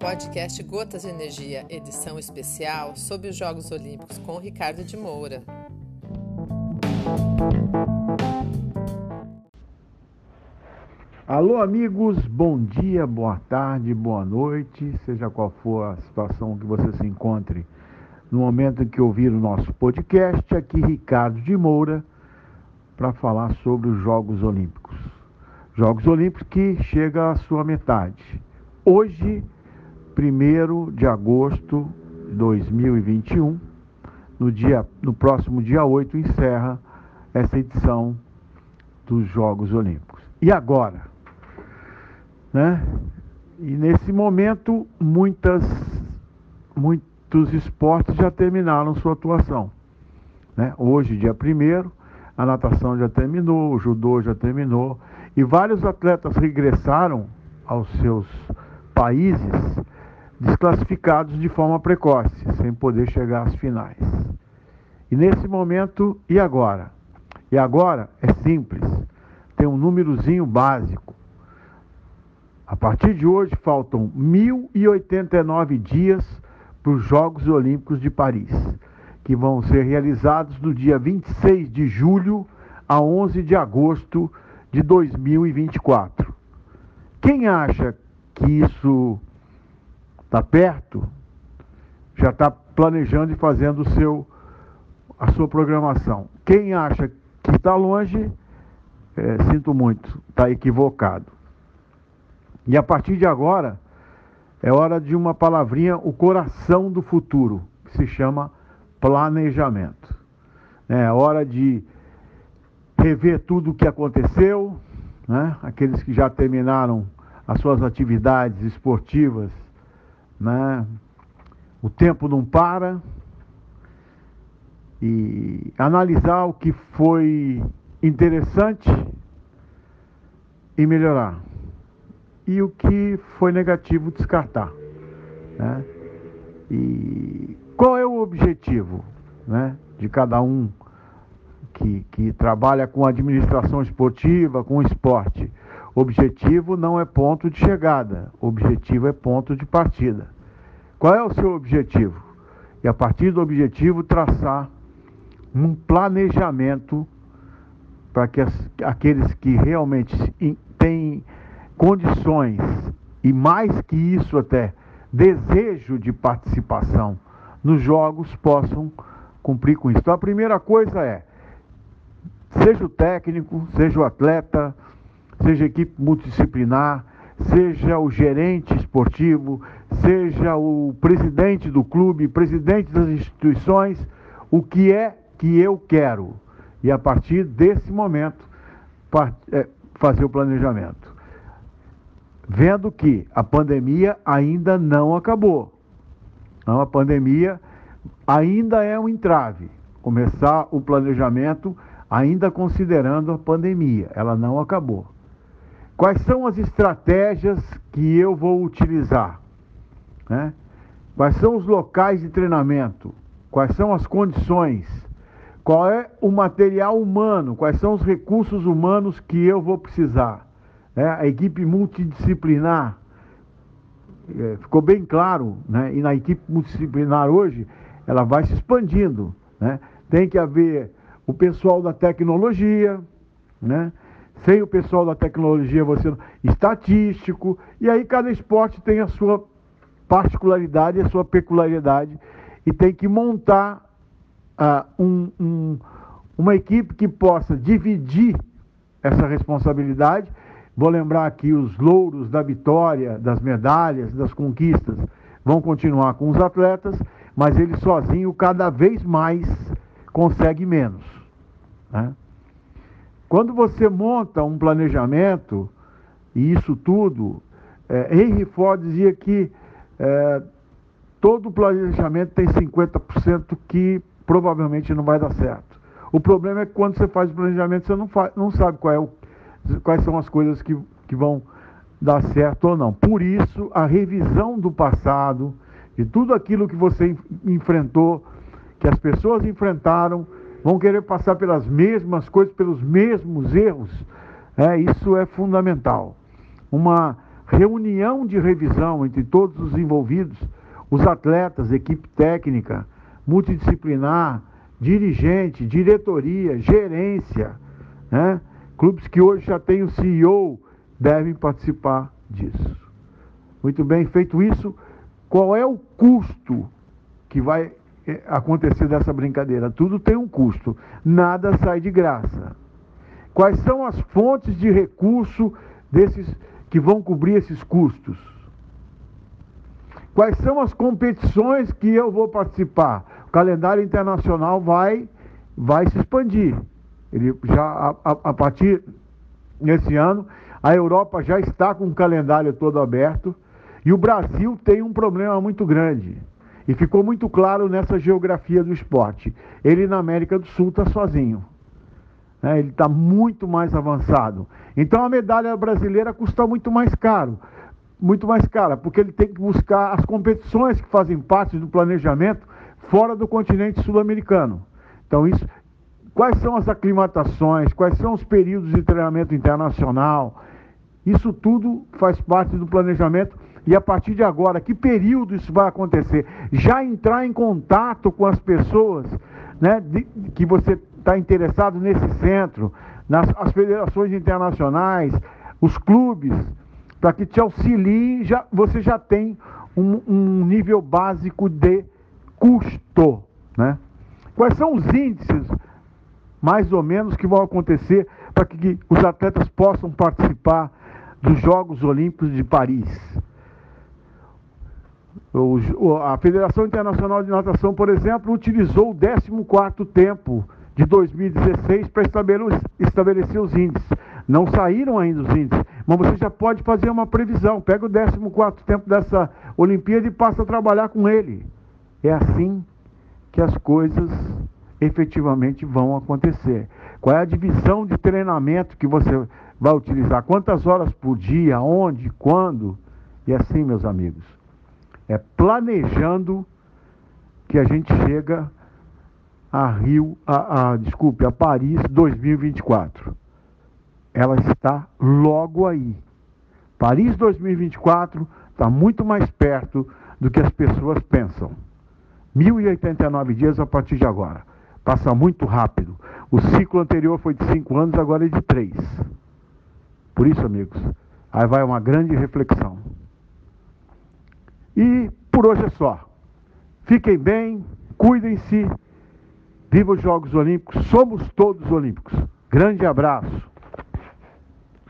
podcast Gotas de Energia, edição especial sobre os Jogos Olímpicos com Ricardo de Moura. Alô, amigos, bom dia, boa tarde, boa noite, seja qual for a situação que você se encontre no momento em que ouvir o nosso podcast. Aqui, Ricardo de Moura, para falar sobre os Jogos Olímpicos. Jogos Olímpicos que chega à sua metade. Hoje, 1 de agosto de 2021, no, dia, no próximo dia 8, encerra essa edição dos Jogos Olímpicos. E agora? Né? E nesse momento, muitas, muitos esportes já terminaram sua atuação. Né? Hoje, dia 1 a natação já terminou, o judô já terminou, e vários atletas regressaram aos seus países desclassificados de forma precoce, sem poder chegar às finais. E nesse momento, e agora? E agora é simples, tem um númerozinho básico. A partir de hoje faltam 1.089 dias para os Jogos Olímpicos de Paris, que vão ser realizados do dia 26 de julho a 11 de agosto de 2024. Quem acha que isso está perto, já está planejando e fazendo o seu, a sua programação. Quem acha que está longe, é, sinto muito, está equivocado. E a partir de agora, é hora de uma palavrinha, o coração do futuro, que se chama planejamento. É hora de rever tudo o que aconteceu, né? aqueles que já terminaram as suas atividades esportivas né? O tempo não para. E analisar o que foi interessante e melhorar. E o que foi negativo, descartar. Né? E qual é o objetivo né, de cada um que, que trabalha com administração esportiva, com esporte? Objetivo não é ponto de chegada, objetivo é ponto de partida. Qual é o seu objetivo? E a partir do objetivo, traçar um planejamento para que as, aqueles que realmente têm condições e mais que isso até desejo de participação nos jogos possam cumprir com isso. Então a primeira coisa é seja o técnico, seja o atleta, seja a equipe multidisciplinar, seja o gerente esportivo, seja o presidente do clube, presidente das instituições, o que é que eu quero. E a partir desse momento, é, fazer o planejamento. Vendo que a pandemia ainda não acabou. Então, a pandemia ainda é um entrave. Começar o planejamento ainda considerando a pandemia. Ela não acabou. Quais são as estratégias que eu vou utilizar? Né? Quais são os locais de treinamento? Quais são as condições? Qual é o material humano? Quais são os recursos humanos que eu vou precisar? É, a equipe multidisciplinar é, ficou bem claro, né? e na equipe multidisciplinar hoje, ela vai se expandindo. Né? Tem que haver o pessoal da tecnologia, né? Sem o pessoal da tecnologia, você estatístico, e aí cada esporte tem a sua particularidade, a sua peculiaridade, e tem que montar uh, um, um, uma equipe que possa dividir essa responsabilidade. Vou lembrar aqui os louros da vitória, das medalhas, das conquistas, vão continuar com os atletas, mas ele sozinho cada vez mais consegue menos. Né? Quando você monta um planejamento, e isso tudo, é, Henry Ford dizia que é, todo planejamento tem 50% que provavelmente não vai dar certo. O problema é que quando você faz o planejamento, você não, faz, não sabe é o, quais são as coisas que, que vão dar certo ou não. Por isso, a revisão do passado, de tudo aquilo que você enfrentou, que as pessoas enfrentaram, vão querer passar pelas mesmas coisas, pelos mesmos erros. É, isso é fundamental. Uma reunião de revisão entre todos os envolvidos, os atletas, equipe técnica, multidisciplinar, dirigente, diretoria, gerência, né? clubes que hoje já têm o CEO devem participar disso. Muito bem, feito isso, qual é o custo que vai eh, acontecer dessa brincadeira? Tudo tem um custo, nada sai de graça. Quais são as fontes de recurso desses que vão cobrir esses custos? Quais são as competições que eu vou participar? O calendário internacional vai, vai se expandir. Ele já a, a, a partir desse ano, a Europa já está com o calendário todo aberto e o Brasil tem um problema muito grande. E ficou muito claro nessa geografia do esporte. Ele na América do Sul está sozinho. Né? Ele está muito mais avançado. Então a medalha brasileira custa muito mais caro. Muito mais cara, porque ele tem que buscar as competições que fazem parte do planejamento fora do continente sul-americano. Então, isso, quais são as aclimatações, quais são os períodos de treinamento internacional, isso tudo faz parte do planejamento. E a partir de agora, que período isso vai acontecer? Já entrar em contato com as pessoas né, de, que você está interessado nesse centro, nas as federações internacionais, os clubes, para que te auxiliem, já, você já tem um, um nível básico de custo. Né? Quais são os índices, mais ou menos, que vão acontecer para que, que os atletas possam participar dos Jogos Olímpicos de Paris? A Federação Internacional de Natação, por exemplo, utilizou o 14º tempo de 2016 para estabelecer os índices. Não saíram ainda os índices, mas você já pode fazer uma previsão. Pega o 14º tempo dessa Olimpíada e passa a trabalhar com ele. É assim que as coisas efetivamente vão acontecer. Qual é a divisão de treinamento que você vai utilizar? Quantas horas por dia? Onde? Quando? E assim, meus amigos, é planejando que a gente chega a Rio, a, a, desculpe, a Paris 2024. Ela está logo aí. Paris 2024 está muito mais perto do que as pessoas pensam. 1089 dias a partir de agora. Passa muito rápido. O ciclo anterior foi de 5 anos, agora é de 3. Por isso, amigos, aí vai uma grande reflexão. Por hoje é só. Fiquem bem, cuidem-se. Viva os Jogos Olímpicos, somos todos olímpicos. Grande abraço.